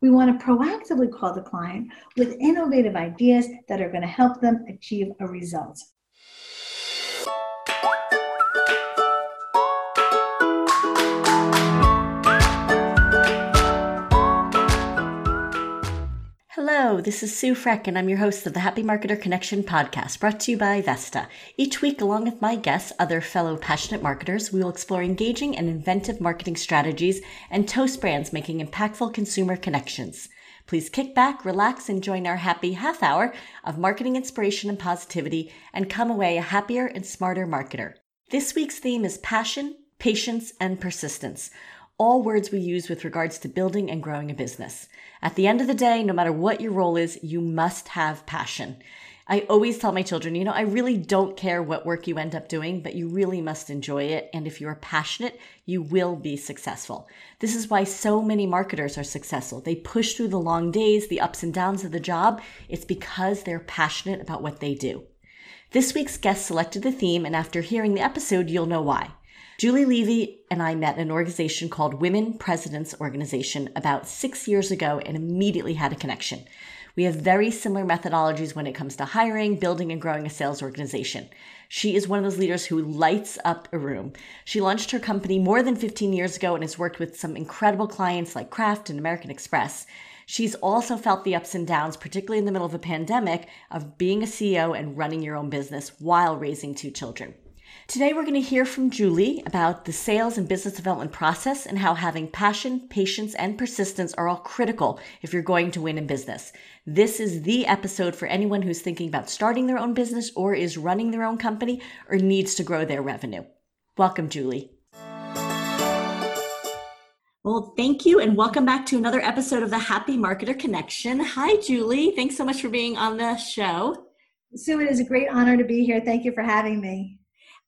We want to proactively call the client with innovative ideas that are going to help them achieve a result. Hello, this is Sue Frech, and I'm your host of the Happy Marketer Connection podcast, brought to you by Vesta. Each week, along with my guests, other fellow passionate marketers, we will explore engaging and inventive marketing strategies and toast brands making impactful consumer connections. Please kick back, relax, and join our happy half hour of marketing inspiration and positivity, and come away a happier and smarter marketer. This week's theme is passion, patience, and persistence all words we use with regards to building and growing a business. At the end of the day, no matter what your role is, you must have passion. I always tell my children, you know, I really don't care what work you end up doing, but you really must enjoy it. And if you're passionate, you will be successful. This is why so many marketers are successful. They push through the long days, the ups and downs of the job. It's because they're passionate about what they do. This week's guest selected the theme, and after hearing the episode, you'll know why. Julie Levy and I met an organization called Women Presidents Organization about six years ago and immediately had a connection. We have very similar methodologies when it comes to hiring, building, and growing a sales organization. She is one of those leaders who lights up a room. She launched her company more than 15 years ago and has worked with some incredible clients like Kraft and American Express. She's also felt the ups and downs, particularly in the middle of a pandemic, of being a CEO and running your own business while raising two children. Today, we're going to hear from Julie about the sales and business development process and how having passion, patience, and persistence are all critical if you're going to win in business. This is the episode for anyone who's thinking about starting their own business or is running their own company or needs to grow their revenue. Welcome, Julie. Well, thank you, and welcome back to another episode of the Happy Marketer Connection. Hi, Julie. Thanks so much for being on the show. Sue, it is a great honor to be here. Thank you for having me.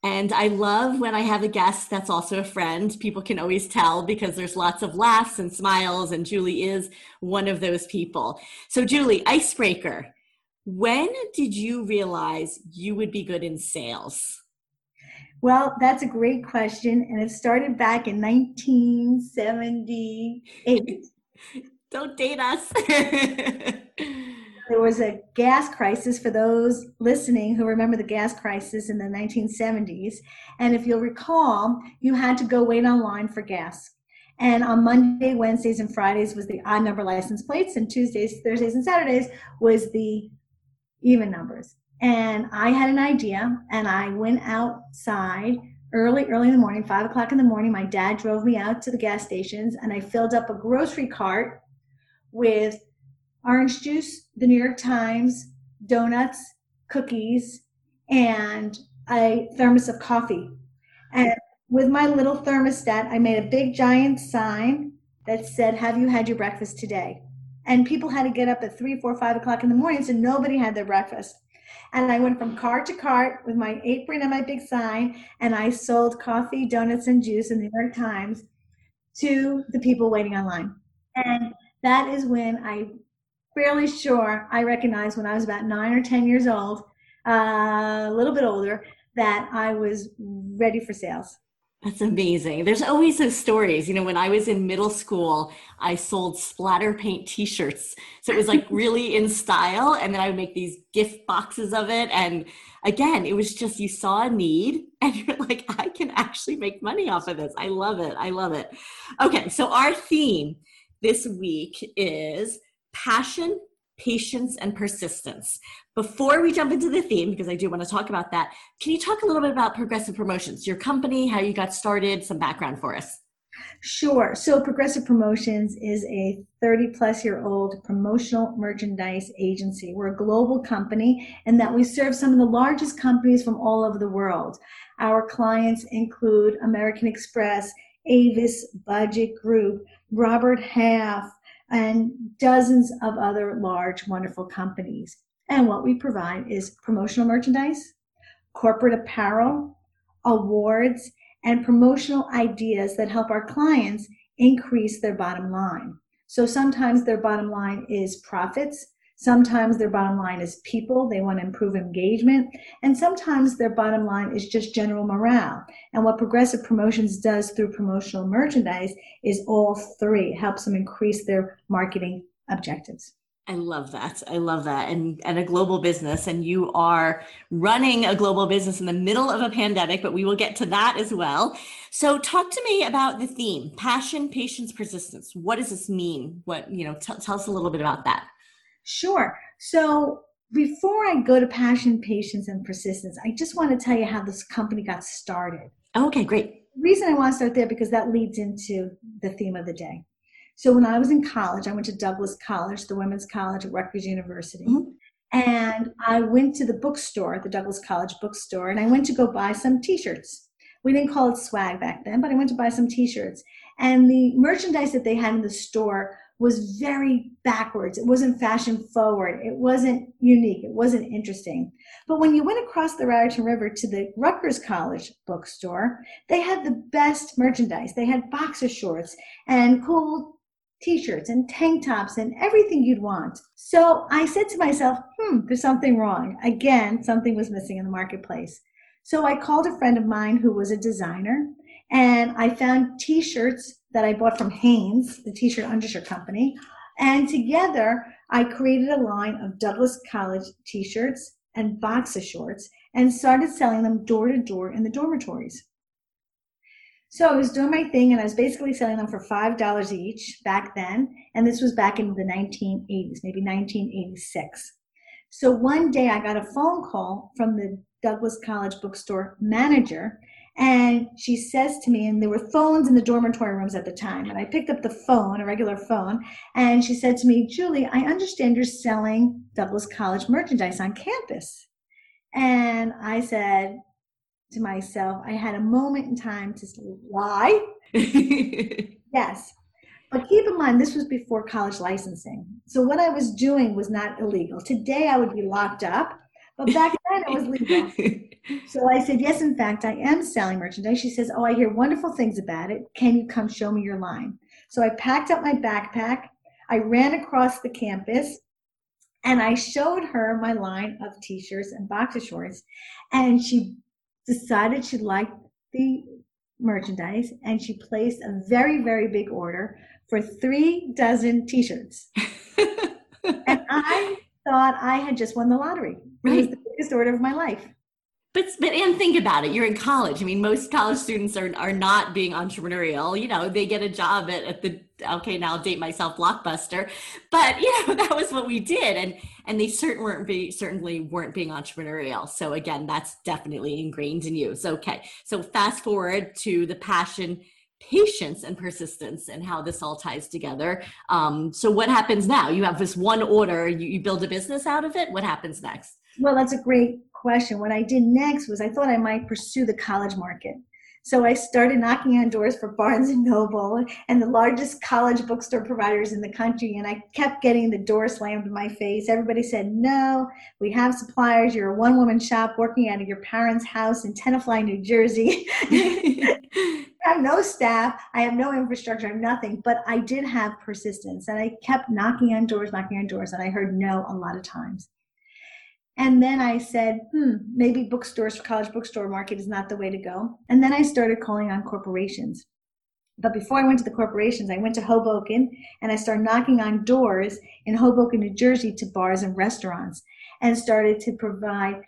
And I love when I have a guest that's also a friend. People can always tell because there's lots of laughs and smiles, and Julie is one of those people. So, Julie, icebreaker. When did you realize you would be good in sales? Well, that's a great question. And it started back in 1978. Don't date us. there was a gas crisis for those listening who remember the gas crisis in the 1970s. And if you'll recall, you had to go wait online for gas. And on Monday, Wednesdays, and Fridays was the odd number license plates, and Tuesdays, Thursdays, and Saturdays was the even numbers. And I had an idea, and I went outside early, early in the morning, five o'clock in the morning. My dad drove me out to the gas stations, and I filled up a grocery cart with orange juice, the New York Times, donuts, cookies, and a thermos of coffee. And with my little thermostat, I made a big giant sign that said, Have you had your breakfast today? And people had to get up at three, four, five o'clock in the morning, so nobody had their breakfast. And I went from cart to cart with my apron and my big sign, and I sold coffee, donuts, and juice in the New York Times to the people waiting online. And that is when I fairly sure I recognized when I was about nine or 10 years old, uh, a little bit older, that I was ready for sales. That's amazing. There's always those stories. You know, when I was in middle school, I sold splatter paint t shirts. So it was like really in style. And then I would make these gift boxes of it. And again, it was just you saw a need and you're like, I can actually make money off of this. I love it. I love it. Okay. So our theme this week is passion, patience, and persistence. Before we jump into the theme, because I do want to talk about that, can you talk a little bit about Progressive Promotions, your company, how you got started, some background for us? Sure. So, Progressive Promotions is a 30 plus year old promotional merchandise agency. We're a global company and that we serve some of the largest companies from all over the world. Our clients include American Express, Avis Budget Group, Robert Half, and dozens of other large, wonderful companies. And what we provide is promotional merchandise, corporate apparel, awards, and promotional ideas that help our clients increase their bottom line. So sometimes their bottom line is profits, Sometimes their bottom line is people, they want to improve engagement, and sometimes their bottom line is just general morale. And what Progressive Promotions does through promotional merchandise is all three. Helps them increase their marketing objectives. I love that. I love that. And and a global business and you are running a global business in the middle of a pandemic, but we will get to that as well. So talk to me about the theme, passion, patience, persistence. What does this mean? What, you know, t- tell us a little bit about that. Sure. So before I go to passion, patience, and persistence, I just want to tell you how this company got started. Okay, great. The reason I want to start there because that leads into the theme of the day. So when I was in college, I went to Douglass College, the women's college at Rutgers University. Mm-hmm. And I went to the bookstore, the Douglass College bookstore, and I went to go buy some t-shirts. We didn't call it swag back then, but I went to buy some t-shirts. And the merchandise that they had in the store was very backwards. It wasn't fashion forward. It wasn't unique. It wasn't interesting. But when you went across the Raritan River to the Rutgers College bookstore, they had the best merchandise. They had boxer shorts and cool t-shirts and tank tops and everything you'd want. So I said to myself, hmm, there's something wrong. Again, something was missing in the marketplace. So I called a friend of mine who was a designer and I found t-shirts that I bought from Hanes, the t-shirt undershirt company. And together I created a line of Douglass College t-shirts and boxer shorts and started selling them door to door in the dormitories. So I was doing my thing and I was basically selling them for $5 each back then. And this was back in the 1980s, maybe 1986. So one day I got a phone call from the Douglass College bookstore manager. And she says to me, and there were phones in the dormitory rooms at the time. And I picked up the phone, a regular phone, and she said to me, Julie, I understand you're selling Douglass College merchandise on campus. And I said, to myself, I had a moment in time to lie. yes. But keep in mind, this was before college licensing. So what I was doing was not illegal. Today I would be locked up, but back then it was legal. so I said, Yes, in fact, I am selling merchandise. She says, Oh, I hear wonderful things about it. Can you come show me your line? So I packed up my backpack. I ran across the campus and I showed her my line of t shirts and boxer shorts. And she decided she liked the merchandise and she placed a very, very big order for three dozen t shirts. and I thought I had just won the lottery. Right. It was the biggest order of my life. But but and think about it. You're in college. I mean, most college students are are not being entrepreneurial. You know, they get a job at, at the okay, now I'll date myself blockbuster. But you know, that was what we did. And and they certain weren't be certainly weren't being entrepreneurial. So again, that's definitely ingrained in you. So okay. So fast forward to the passion patience and persistence and how this all ties together. Um, so what happens now? You have this one order, you, you build a business out of it. What happens next? Well, that's a great question. What I did next was I thought I might pursue the college market. So I started knocking on doors for Barnes and Noble and the largest college bookstore providers in the country. And I kept getting the door slammed in my face. Everybody said, no, we have suppliers. You're a one woman shop working out of your parents' house in Tenafly, New Jersey. I have no staff. I have no infrastructure. I have nothing. But I did have persistence and I kept knocking on doors, knocking on doors. And I heard no a lot of times. And then I said, hmm, maybe bookstores college bookstore market is not the way to go. And then I started calling on corporations. But before I went to the corporations, I went to Hoboken and I started knocking on doors in Hoboken, New Jersey to bars and restaurants and started to provide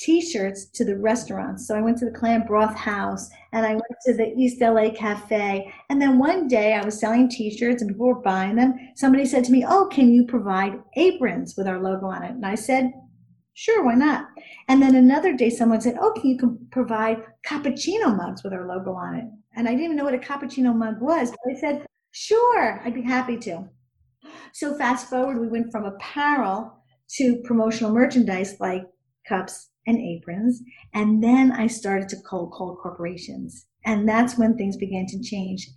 t-shirts to the restaurants. So I went to the Clam Broth House and I went to the East LA Cafe. And then one day I was selling t-shirts and people were buying them. Somebody said to me, oh, can you provide aprons with our logo on it? And I said, Sure, why not? And then another day, someone said, Oh, can you provide cappuccino mugs with our logo on it? And I didn't even know what a cappuccino mug was, but I said, Sure, I'd be happy to. So, fast forward, we went from apparel to promotional merchandise like cups and aprons. And then I started to cold call corporations. And that's when things began to change.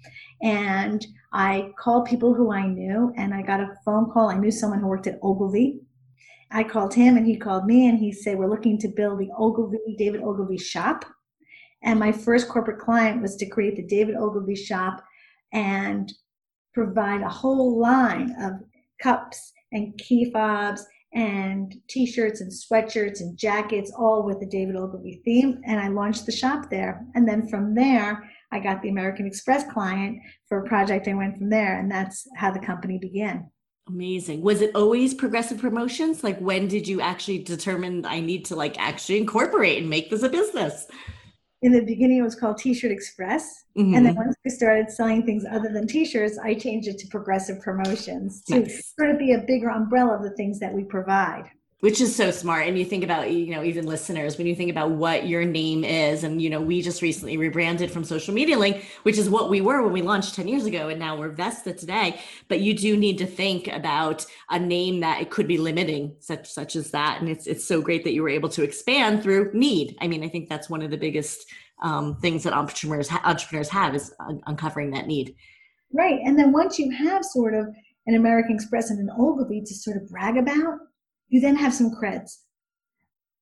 And I called people who I knew, and I got a phone call. I knew someone who worked at Ogilvy I called him and he called me and he said, We're looking to build the Ogilvy, David Ogilvy shop. And my first corporate client was to create the David Ogilvy shop and provide a whole line of cups and key fobs and t-shirts and sweatshirts and jackets, all with the David Ogilvy theme. And I launched the shop there. And then from there, I got the American Express client for a project. I went from there, and that's how the company began. Amazing. Was it always progressive promotions? Like when did you actually determine I need to like actually incorporate and make this a business? In the beginning, it was called T-shirt Express, mm-hmm. and then once we started selling things other than T-shirts, I changed it to Progressive Promotions to nice. sort of be a bigger umbrella of the things that we provide which is so smart. And you think about you know even listeners when you think about what your name is and you know we just recently rebranded from social media link which is what we were when we launched 10 years ago and now we're vesta today. But you do need to think about a name that it could be limiting such such as that. And it's it's so great that you were able to expand through need. I mean i think that's one of the biggest um, things that entrepreneurs entrepreneurs have is un- uncovering that need. Right. And then once you have sort of an american express and an ogilvy to sort of brag about you then have some creds.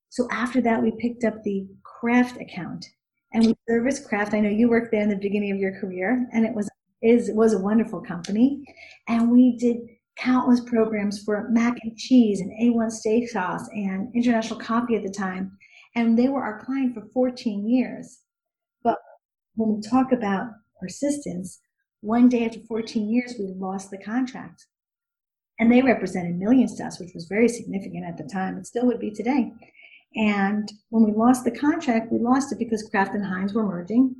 So after that, we picked up the Kraft account and we serviced Kraft. I know you worked there in the beginning of your career, and it was is was a wonderful company. And we did countless programs for mac and cheese and A1 steak sauce and international coffee at the time. And they were our client for 14 years. But when we talk about persistence, one day after 14 years, we lost the contract and they represented millions to us, which was very significant at the time. It still would be today. And when we lost the contract, we lost it because Kraft and Heinz were merging,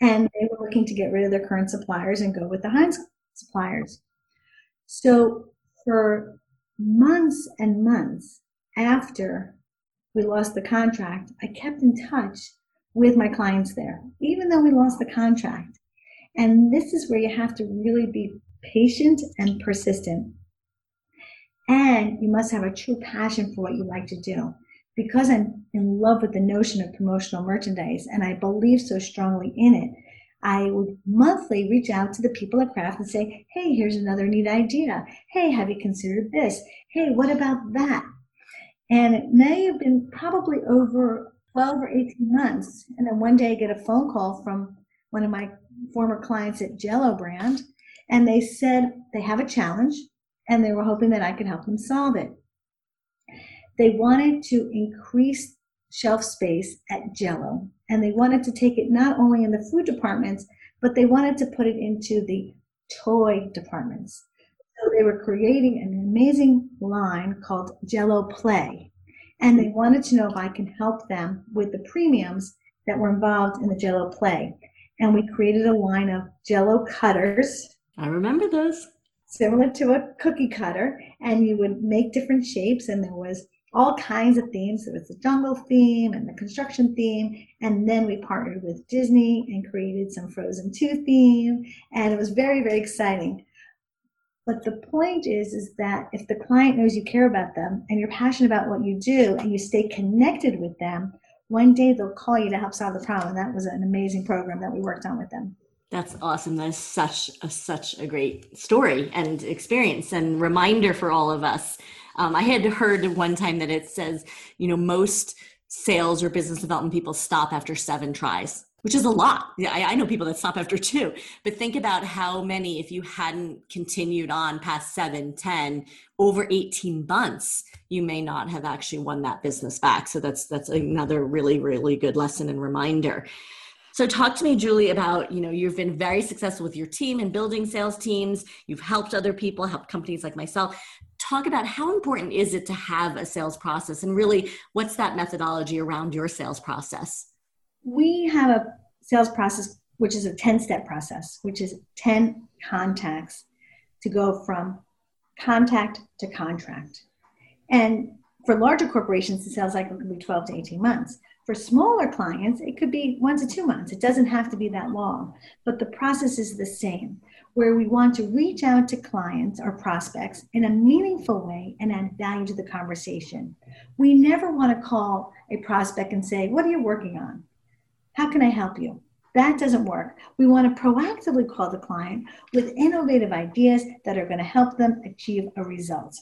and they were looking to get rid of their current suppliers and go with the Heinz suppliers. So for months and months after we lost the contract, I kept in touch with my clients there, even though we lost the contract. And this is where you have to really be patient and persistent and you must have a true passion for what you like to do. Because I'm in love with the notion of promotional merchandise and I believe so strongly in it, I would monthly reach out to the people at Kraft and say, hey, here's another neat idea. Hey, have you considered this? Hey, what about that? And it may have been probably over 12 or 18 months. And then one day I get a phone call from one of my former clients at Jello brand, and they said they have a challenge and they were hoping that I could help them solve it. They wanted to increase shelf space at Jello, and they wanted to take it not only in the food departments, but they wanted to put it into the toy departments. So they were creating an amazing line called Jello Play, and they wanted to know if I can help them with the premiums that were involved in the Jello Play. And we created a line of Jello cutters. I remember those similar to a cookie cutter, and you would make different shapes, and there was all kinds of themes. There was the jungle theme and the construction theme, and then we partnered with Disney and created some Frozen 2 theme, and it was very, very exciting. But the point is, is that if the client knows you care about them and you're passionate about what you do and you stay connected with them, one day they'll call you to help solve the problem. And that was an amazing program that we worked on with them. That's awesome. That is such a such a great story and experience and reminder for all of us. Um, I had heard one time that it says, you know, most sales or business development people stop after seven tries, which is a lot. I, I know people that stop after two, but think about how many, if you hadn't continued on past seven, 10, over 18 months, you may not have actually won that business back. So that's, that's another really, really good lesson and reminder. So talk to me, Julie, about, you know, you've been very successful with your team and building sales teams. You've helped other people, helped companies like myself. Talk about how important is it to have a sales process and really what's that methodology around your sales process? We have a sales process which is a 10 step process, which is 10 contacts to go from contact to contract. And for larger corporations, the sales cycle can be 12 to 18 months. For smaller clients, it could be one to two months. It doesn't have to be that long, but the process is the same, where we want to reach out to clients or prospects in a meaningful way and add value to the conversation. We never want to call a prospect and say, What are you working on? How can I help you? That doesn't work. We want to proactively call the client with innovative ideas that are going to help them achieve a result.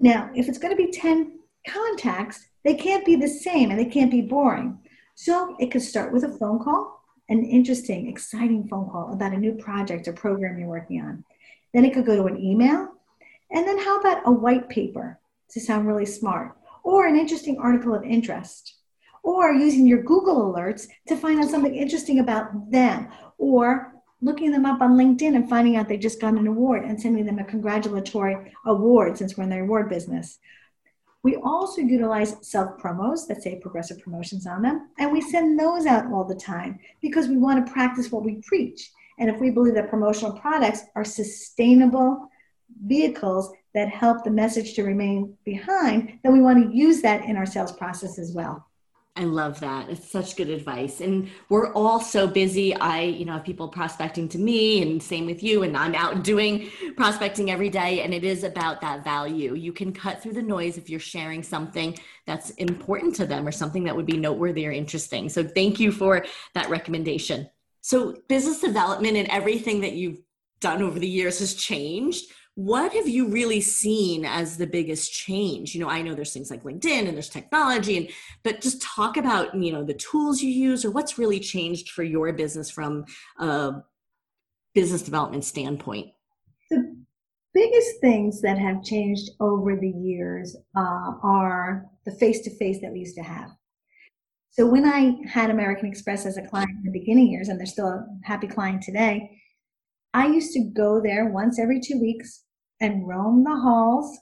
Now, if it's going to be 10 contacts, they can't be the same and they can't be boring. So it could start with a phone call, an interesting, exciting phone call about a new project or program you're working on. Then it could go to an email. And then how about a white paper? to sound really smart, or an interesting article of interest, or using your Google alerts to find out something interesting about them, or looking them up on LinkedIn and finding out they just got an award and sending them a congratulatory award since we're in the award business. We also utilize self promos that say progressive promotions on them, and we send those out all the time because we want to practice what we preach. And if we believe that promotional products are sustainable vehicles that help the message to remain behind, then we want to use that in our sales process as well. I love that. It's such good advice. And we're all so busy. I, you know, have people prospecting to me and same with you. And I'm out doing prospecting every day. And it is about that value. You can cut through the noise if you're sharing something that's important to them or something that would be noteworthy or interesting. So thank you for that recommendation. So business development and everything that you've done over the years has changed what have you really seen as the biggest change? You know i know there's things like linkedin and there's technology and but just talk about you know the tools you use or what's really changed for your business from a business development standpoint. The biggest things that have changed over the years uh, are the face-to-face that we used to have. So when i had american express as a client in the beginning years and they're still a happy client today I used to go there once every two weeks and roam the halls.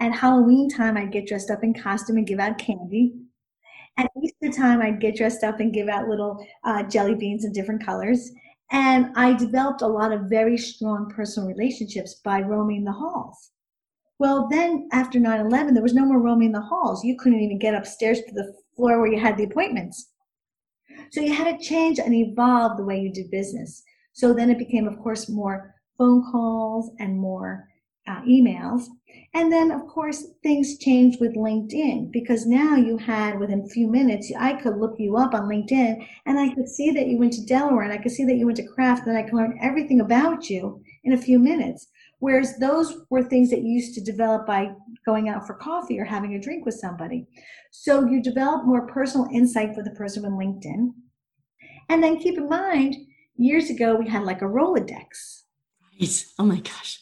At Halloween time, I'd get dressed up in costume and give out candy. At Easter time, I'd get dressed up and give out little uh, jelly beans in different colors. And I developed a lot of very strong personal relationships by roaming the halls. Well, then after 9 11, there was no more roaming the halls. You couldn't even get upstairs to the floor where you had the appointments. So you had to change and evolve the way you did business. So then it became, of course, more phone calls and more uh, emails. And then, of course, things changed with LinkedIn because now you had within a few minutes, I could look you up on LinkedIn and I could see that you went to Delaware and I could see that you went to Kraft and I could learn everything about you in a few minutes. Whereas those were things that you used to develop by going out for coffee or having a drink with somebody. So you develop more personal insight for the person on LinkedIn. And then keep in mind, years ago we had like a Rolodex. Right. Oh my gosh.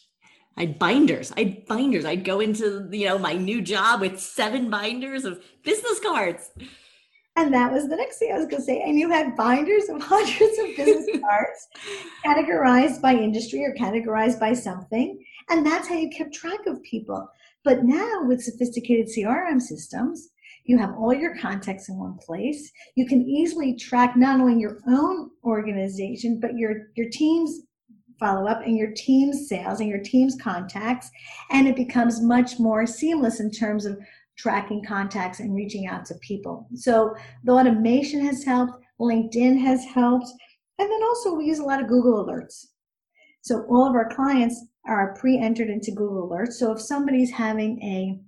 I'd binders. I'd binders. I'd go into, you know, my new job with seven binders of business cards. And that was the next thing I was going to say. And you had binders of hundreds of business cards categorized by industry or categorized by something. And that's how you kept track of people. But now with sophisticated CRM systems, you have all your contacts in one place. You can easily track not only your own organization, but your, your team's follow up and your team's sales and your team's contacts. And it becomes much more seamless in terms of tracking contacts and reaching out to people. So the automation has helped, LinkedIn has helped, and then also we use a lot of Google Alerts. So all of our clients are pre-entered into Google Alerts. So if somebody's having a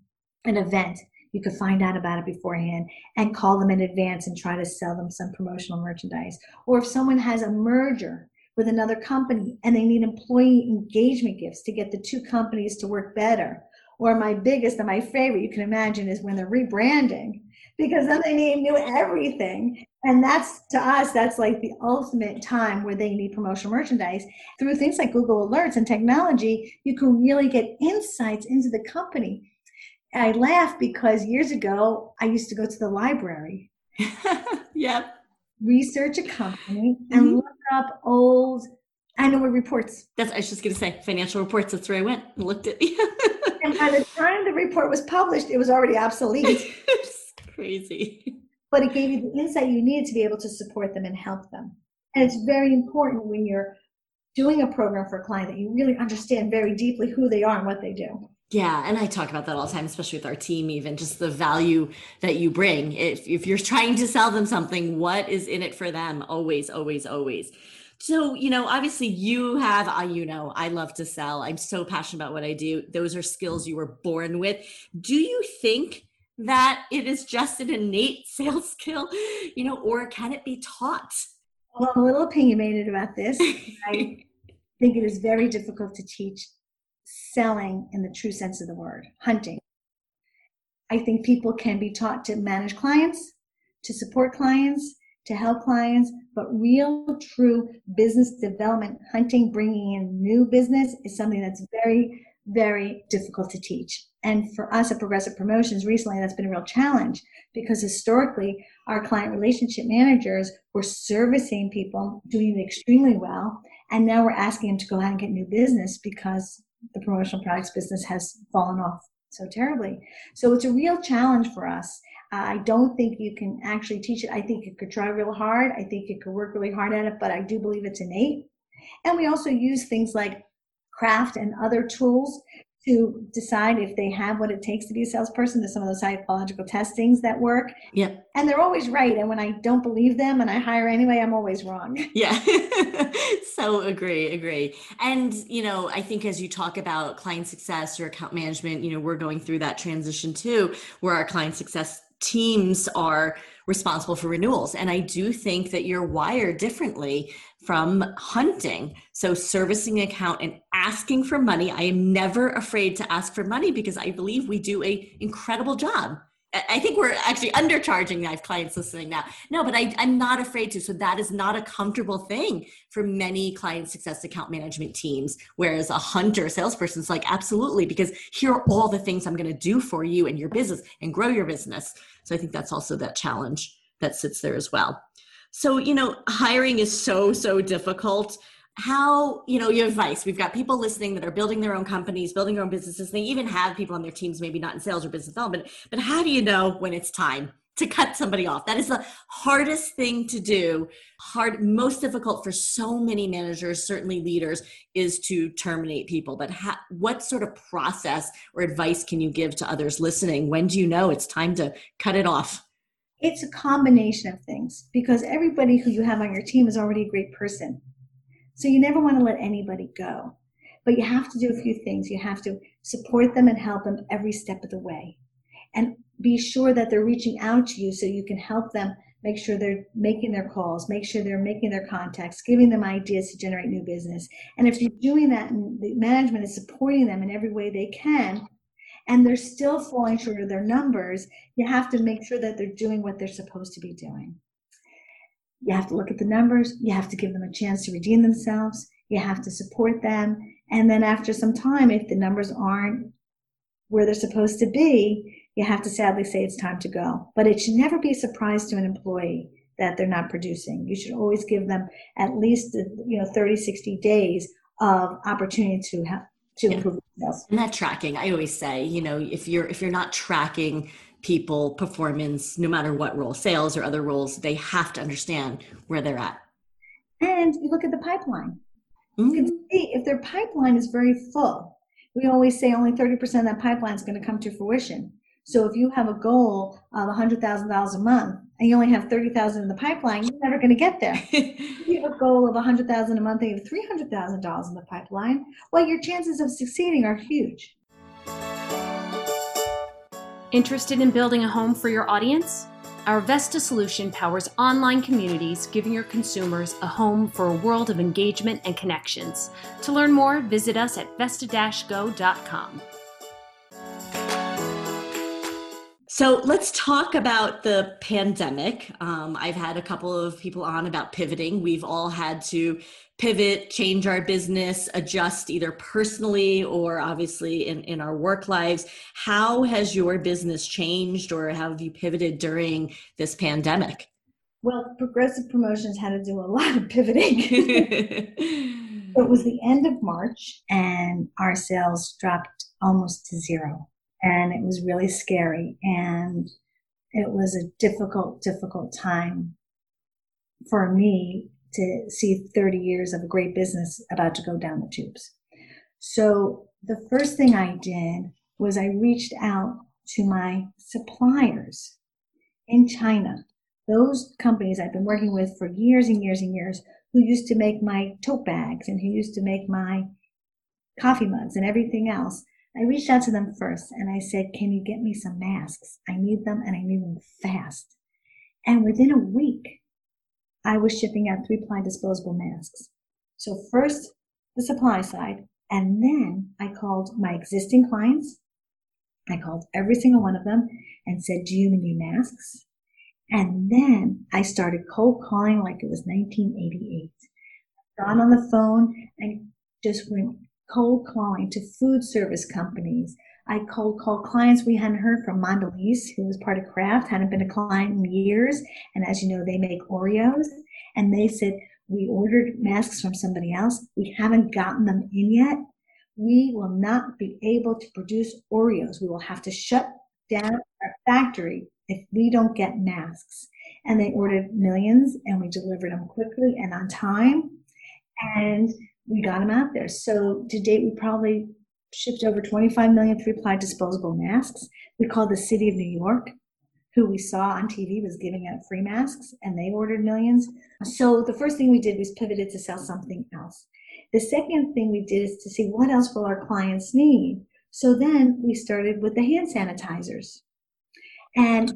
an event you could find out about it beforehand and call them in advance and try to sell them some promotional merchandise. Or if someone has a merger with another company and they need employee engagement gifts to get the two companies to work better. Or my biggest and my favorite, you can imagine, is when they're rebranding because then they need new everything. And that's to us, that's like the ultimate time where they need promotional merchandise. Through things like Google Alerts and technology, you can really get insights into the company I laugh because years ago I used to go to the library. yep. Research a company and mm-hmm. look up old annual reports. That's I was just gonna say financial reports. That's where I went and looked at. and by the time the report was published, it was already obsolete. it's crazy. But it gave you the insight you needed to be able to support them and help them. And it's very important when you're doing a program for a client that you really understand very deeply who they are and what they do. Yeah, and I talk about that all the time, especially with our team, even just the value that you bring. If, if you're trying to sell them something, what is in it for them? Always, always, always. So, you know, obviously you have, I, you know, I love to sell. I'm so passionate about what I do. Those are skills you were born with. Do you think that it is just an innate sales skill, you know, or can it be taught? Well, I'm a little opinionated about this. I think it is very difficult to teach selling in the true sense of the word, hunting. I think people can be taught to manage clients, to support clients, to help clients, but real, true business development, hunting, bringing in new business is something that's very, very difficult to teach. And for us at Progressive Promotions recently, that's been a real challenge because historically our client relationship managers were servicing people, doing it extremely well. And now we're asking them to go out and get new business because the promotional products business has fallen off so terribly. So it's a real challenge for us. Uh, I don't think you can actually teach it. I think you could try real hard. I think you could work really hard at it, but I do believe it's innate. And we also use things like craft and other tools to decide if they have what it takes to be a salesperson. There's some of those psychological testings that work. Yeah. And they're always right. And when I don't believe them and I hire anyway, I'm always wrong. Yeah. so agree, agree. And, you know, I think as you talk about client success or account management, you know, we're going through that transition too, where our client success teams are responsible for renewals. And I do think that you're wired differently from hunting. So servicing account and asking for money. I am never afraid to ask for money because I believe we do a incredible job. I think we're actually undercharging. I have clients listening now. No, but I, am not afraid to. So that is not a comfortable thing for many client success account management teams. Whereas a hunter salesperson is like, absolutely, because here are all the things I'm going to do for you and your business and grow your business. So I think that's also that challenge that sits there as well. So, you know, hiring is so, so difficult. How, you know, your advice, we've got people listening that are building their own companies, building their own businesses. They even have people on their teams, maybe not in sales or business development, but how do you know when it's time to cut somebody off? That is the hardest thing to do. Hard, most difficult for so many managers, certainly leaders, is to terminate people. But ha- what sort of process or advice can you give to others listening? When do you know it's time to cut it off? It's a combination of things because everybody who you have on your team is already a great person. So you never want to let anybody go. But you have to do a few things. You have to support them and help them every step of the way. And be sure that they're reaching out to you so you can help them make sure they're making their calls, make sure they're making their contacts, giving them ideas to generate new business. And if you're doing that and the management is supporting them in every way they can, and they're still falling short of their numbers, you have to make sure that they're doing what they're supposed to be doing. You have to look at the numbers, you have to give them a chance to redeem themselves, you have to support them. And then after some time, if the numbers aren't where they're supposed to be, you have to sadly say it's time to go. But it should never be a surprise to an employee that they're not producing. You should always give them at least you know 30, 60 days of opportunity to have to yeah. improve themselves. And that tracking, I always say, you know, if you're if you're not tracking people performance, no matter what role, sales or other roles, they have to understand where they're at. And you look at the pipeline. Mm-hmm. You can mm-hmm. see if their pipeline is very full. We always say only 30% of that pipeline is going to come to fruition. So if you have a goal of $100,000 a month and you only have 30,000 in the pipeline, you're never going to get there. if you have a goal of 100,000 a month and you have $300,000 in the pipeline, well, your chances of succeeding are huge. Interested in building a home for your audience? Our Vesta solution powers online communities, giving your consumers a home for a world of engagement and connections. To learn more, visit us at vesta-go.com. So let's talk about the pandemic. Um, I've had a couple of people on about pivoting. We've all had to pivot, change our business, adjust either personally or obviously in, in our work lives. How has your business changed or how have you pivoted during this pandemic? Well, Progressive Promotions had to do a lot of pivoting. it was the end of March and our sales dropped almost to zero and it was really scary and it was a difficult difficult time for me to see 30 years of a great business about to go down the tubes. So the first thing i did was i reached out to my suppliers in china those companies i've been working with for years and years and years who used to make my tote bags and who used to make my coffee mugs and everything else I reached out to them first and I said, Can you get me some masks? I need them and I need them fast. And within a week, I was shipping out three ply disposable masks. So, first the supply side, and then I called my existing clients. I called every single one of them and said, Do you need masks? And then I started cold calling like it was 1988. Got on the phone and just went cold calling to food service companies. I cold called clients we hadn't heard from Mondelez, who was part of Kraft, hadn't been a client in years. And as you know, they make Oreos. And they said, we ordered masks from somebody else. We haven't gotten them in yet. We will not be able to produce Oreos. We will have to shut down our factory if we don't get masks. And they ordered millions and we delivered them quickly and on time. And we got them out there. So to date, we probably shipped over 25 million three-ply disposable masks. We called the city of New York, who we saw on TV was giving out free masks, and they ordered millions. So the first thing we did was pivoted to sell something else. The second thing we did is to see what else will our clients need. So then we started with the hand sanitizers. And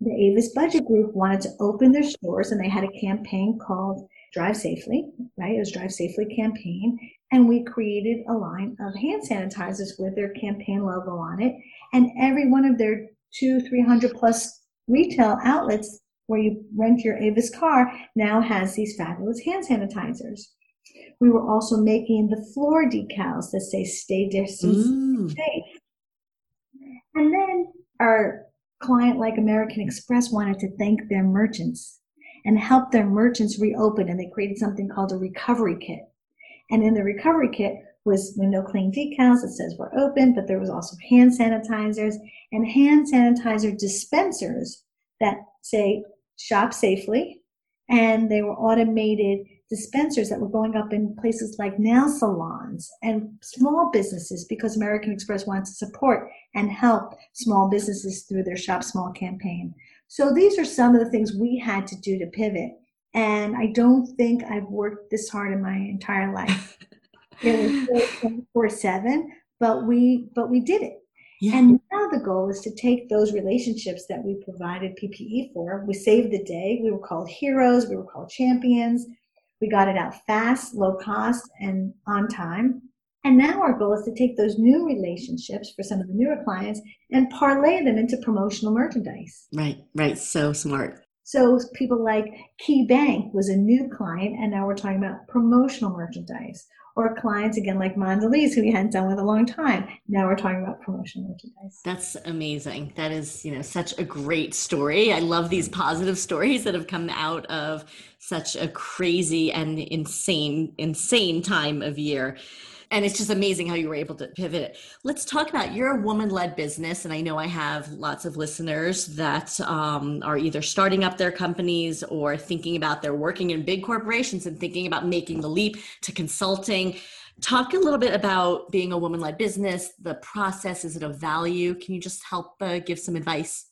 the Avis Budget Group wanted to open their stores, and they had a campaign called Drive Safely, right? It was Drive Safely campaign. And we created a line of hand sanitizers with their campaign logo on it. And every one of their two, 300 plus retail outlets where you rent your Avis car now has these fabulous hand sanitizers. We were also making the floor decals that say stay distance safe. And then our client like American Express wanted to thank their merchants and help their merchants reopen and they created something called a recovery kit. And in the recovery kit was window clean decals that says we're open, but there was also hand sanitizers and hand sanitizer dispensers that say shop safely. And they were automated dispensers that were going up in places like nail salons and small businesses because American Express wants to support and help small businesses through their Shop Small campaign. So these are some of the things we had to do to pivot. And I don't think I've worked this hard in my entire life. it was 24 7, but we but we did it. Yeah. And now the goal is to take those relationships that we provided PPE for. We saved the day. We were called heroes. We were called champions. We got it out fast, low cost, and on time. And now our goal is to take those new relationships for some of the newer clients and parlay them into promotional merchandise. Right, right. So smart. So people like Key Bank was a new client, and now we're talking about promotional merchandise. Or clients again like Mondelez, who we hadn't done with a long time. Now we're talking about promotional merchandise. That's amazing. That is, you know, such a great story. I love these positive stories that have come out of such a crazy and insane, insane time of year and it's just amazing how you were able to pivot let's talk about you're a woman led business and i know i have lots of listeners that um, are either starting up their companies or thinking about they're working in big corporations and thinking about making the leap to consulting. Talk a little bit about being a woman led business the process is it of value? Can you just help uh, give some advice?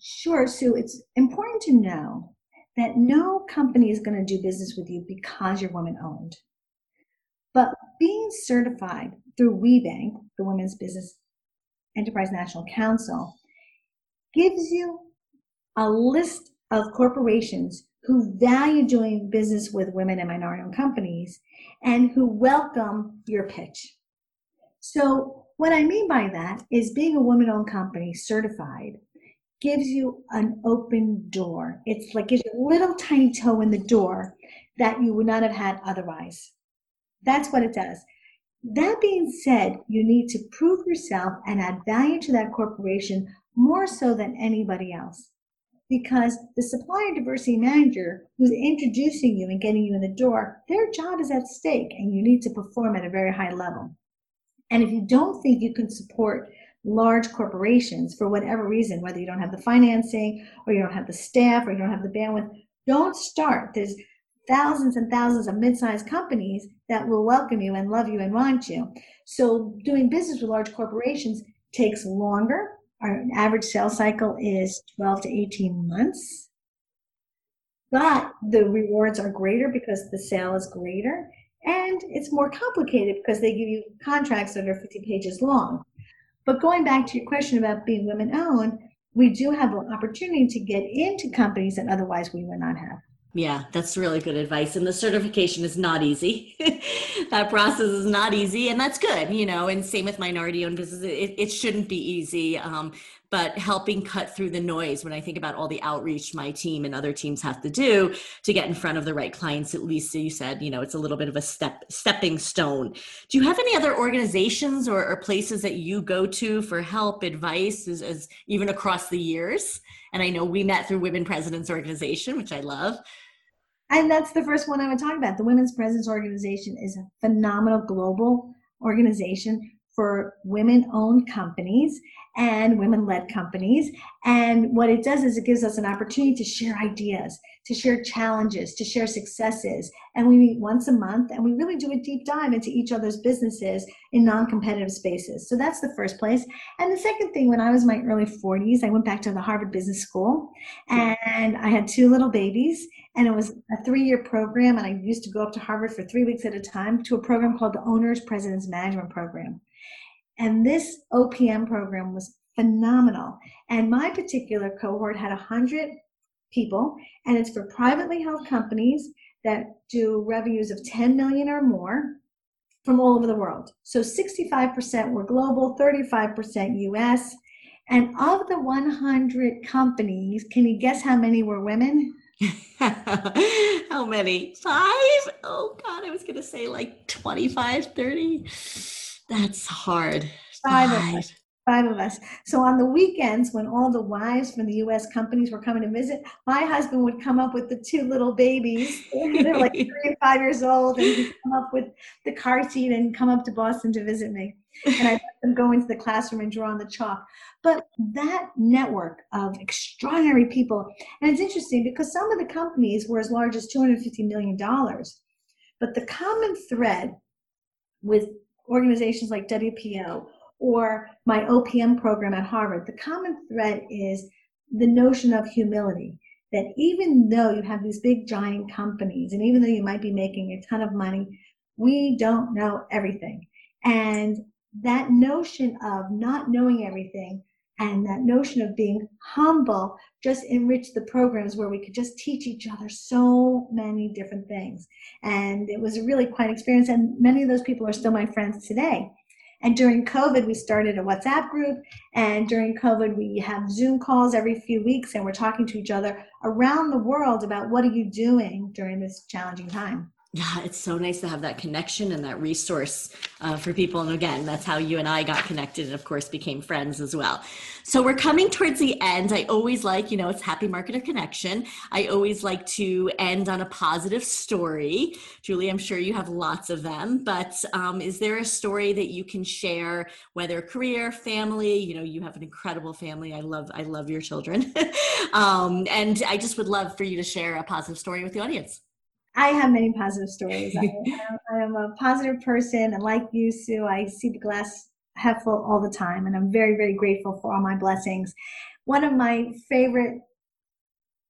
Sure sue. It's important to know that no company is going to do business with you because you're woman owned being certified through WBENC, the Women's Business Enterprise National Council, gives you a list of corporations who value doing business with women and minority owned companies and who welcome your pitch. So, what I mean by that is being a woman owned company certified gives you an open door. It's like gives you a little tiny toe in the door that you would not have had otherwise. That's what it does. That being said, you need to prove yourself and add value to that corporation more so than anybody else. Because the supplier diversity manager who's introducing you and getting you in the door, their job is at stake and you need to perform at a very high level. And if you don't think you can support large corporations for whatever reason, whether you don't have the financing or you don't have the staff or you don't have the bandwidth, don't start. There's thousands and thousands of mid-sized companies that will welcome you and love you and want you. So doing business with large corporations takes longer. Our average sales cycle is 12 to 18 months. But the rewards are greater because the sale is greater. And it's more complicated because they give you contracts that are 50 pages long. But going back to your question about being women owned, we do have an opportunity to get into companies that otherwise we would not have. Yeah, that's really good advice. And the certification is not easy. that process is not easy, and that's good, you know. And same with minority owned businesses, it, it shouldn't be easy. Um, but helping cut through the noise when I think about all the outreach my team and other teams have to do to get in front of the right clients. At least you said, you know, it's a little bit of a step stepping stone. Do you have any other organizations or, or places that you go to for help, advice, as, as even across the years? And I know we met through Women Presidents Organization, which I love. And that's the first one I would talk about. The Women's Presidents Organization is a phenomenal global organization for women owned companies and women led companies. And what it does is it gives us an opportunity to share ideas, to share challenges, to share successes. And we meet once a month and we really do a deep dive into each other's businesses in non competitive spaces. So that's the first place. And the second thing, when I was in my early 40s, I went back to the Harvard Business School and I had two little babies. And it was a three year program. And I used to go up to Harvard for three weeks at a time to a program called the Owners Presidents Management Program. And this OPM program was phenomenal. And my particular cohort had 100 people, and it's for privately held companies that do revenues of 10 million or more from all over the world. So 65% were global, 35% US. And of the 100 companies, can you guess how many were women? how many? Five? Oh, God, I was going to say like 25, 30. That's hard. Five, of us. Five of us. So on the weekends, when all the wives from the U.S. companies were coming to visit, my husband would come up with the two little babies. They're like three and five years old, and he'd come up with the car seat and come up to Boston to visit me. And I let them go into the classroom and draw on the chalk. But that network of extraordinary people, and it's interesting because some of the companies were as large as $250 million. But the common thread with organizations like WPO or my OPM program at Harvard, the common thread is the notion of humility. That even though you have these big giant companies, and even though you might be making a ton of money, we don't know everything. And that notion of not knowing everything and that notion of being humble just enriched the programs where we could just teach each other so many different things. And it was a really quite experience. And many of those people are still my friends today. And during COVID, we started a WhatsApp group. And during COVID, we have Zoom calls every few weeks, and we're talking to each other around the world about what are you doing during this challenging time yeah, it's so nice to have that connection and that resource uh, for people. And again, that's how you and I got connected and, of course, became friends as well. So we're coming towards the end. I always like, you know, it's Happy Marketer Connection. I always like to end on a positive story. Julie, I'm sure you have lots of them, but um, is there a story that you can share, whether career, family? You know, you have an incredible family. I love, I love your children. um, and I just would love for you to share a positive story with the audience. I have many positive stories. I, I, am a positive person, and like you, Sue, I see the glass half full all the time, and I'm very, very grateful for all my blessings. One of my favorite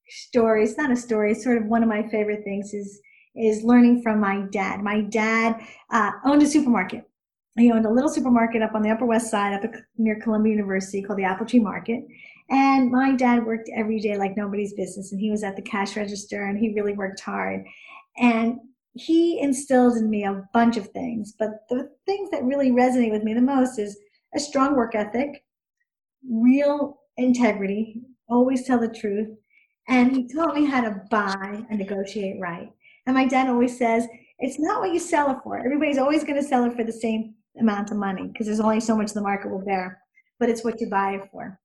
stories, not a story, sort of one of my favorite things is is learning from my dad. My dad uh, owned a supermarket. He owned a little supermarket up on the Upper West Side, up near Columbia University, called the Apple Tree Market. And my dad worked every day like nobody's business, and he was at the cash register, and he really worked hard. And he instills in me a bunch of things, but the things that really resonate with me the most is a strong work ethic, real integrity, always tell the truth, and he taught me how to buy and negotiate right. And my dad always says, it's not what you sell it for. Everybody's always going to sell it for the same amount of money because there's only so much the market will bear, but it's what you buy it for.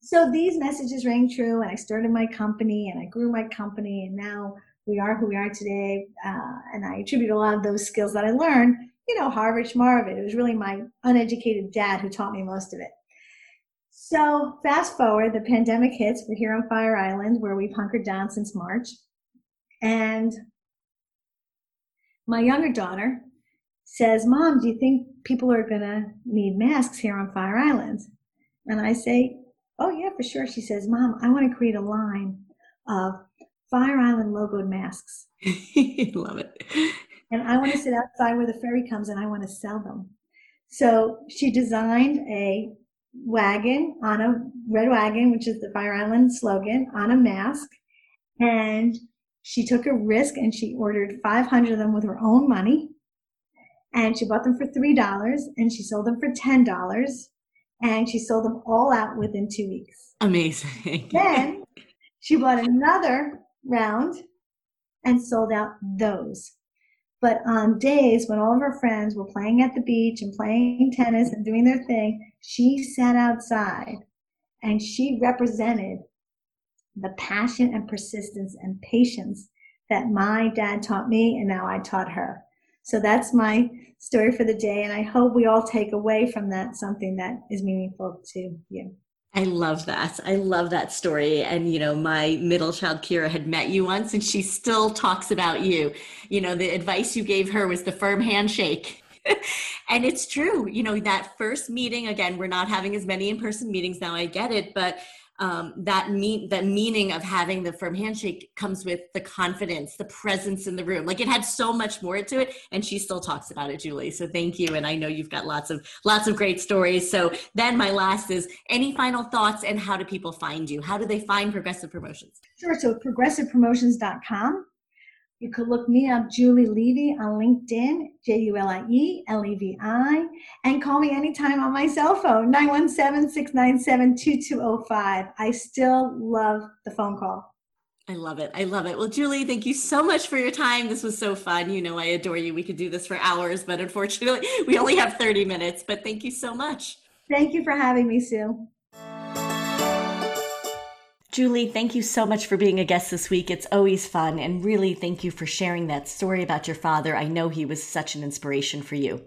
So these messages rang true, and I started my company and I grew my company, and now we are who we are today. Uh, and I attribute a lot of those skills that I learned, you know, Harvard, Schmarvard. It was really my uneducated dad who taught me most of it. So fast forward, the pandemic hits. We're here on Fire Island where we've hunkered down since March. And my younger daughter says, Mom, do you think people are going to need masks here on Fire Island? And I say, Oh, yeah, for sure. She says, Mom, I want to create a line of Fire Island logoed masks. Love it. And I want to sit outside where the ferry comes and I want to sell them. So she designed a wagon on a red wagon, which is the Fire Island slogan, on a mask. And she took a risk and she ordered 500 of them with her own money. And she bought them for $3 and she sold them for $10. and she sold them all out within two weeks. Amazing. then she bought another round and sold out those. But on days when all of her friends were playing at the beach and playing tennis and doing their thing, she sat outside and she represented the passion and persistence and patience that my dad taught me and now I taught her. So that's my story for the day. And I hope we all take away from that something that is meaningful to you. I love that. I love that story. And, you know, my middle child, Kira, had met you once and she still talks about you. You know, the advice you gave her was the firm handshake. and it's true. You know, that first meeting, again, we're not having as many in person meetings now, I get it, but um, that mean that meaning of having the firm handshake comes with the confidence, the presence in the room. Like it had so much more to it, and she still talks about it, Julie. So thank you, and I know you've got lots of lots of great stories. So then my last is any final thoughts and how do people find you? How do they find Progressive Promotions? Sure. So progressivepromotions.com you could look me up, Julie Levi, on LinkedIn, J U L I E L E V I, and call me anytime on my cell phone, 917 697 2205. I still love the phone call. I love it. I love it. Well, Julie, thank you so much for your time. This was so fun. You know, I adore you. We could do this for hours, but unfortunately, we only have 30 minutes. But thank you so much. Thank you for having me, Sue. Julie, thank you so much for being a guest this week. It's always fun. And really, thank you for sharing that story about your father. I know he was such an inspiration for you.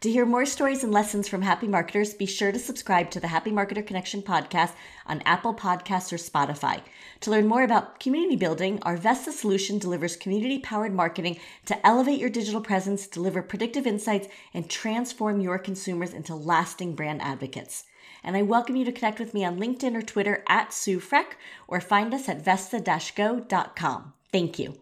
To hear more stories and lessons from happy marketers, be sure to subscribe to the Happy Marketer Connection podcast on Apple Podcasts or Spotify. To learn more about community building, our Vesta solution delivers community powered marketing to elevate your digital presence, deliver predictive insights, and transform your consumers into lasting brand advocates and I welcome you to connect with me on LinkedIn or Twitter at Sue Frech or find us at vesta-go.com. Thank you.